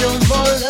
Little more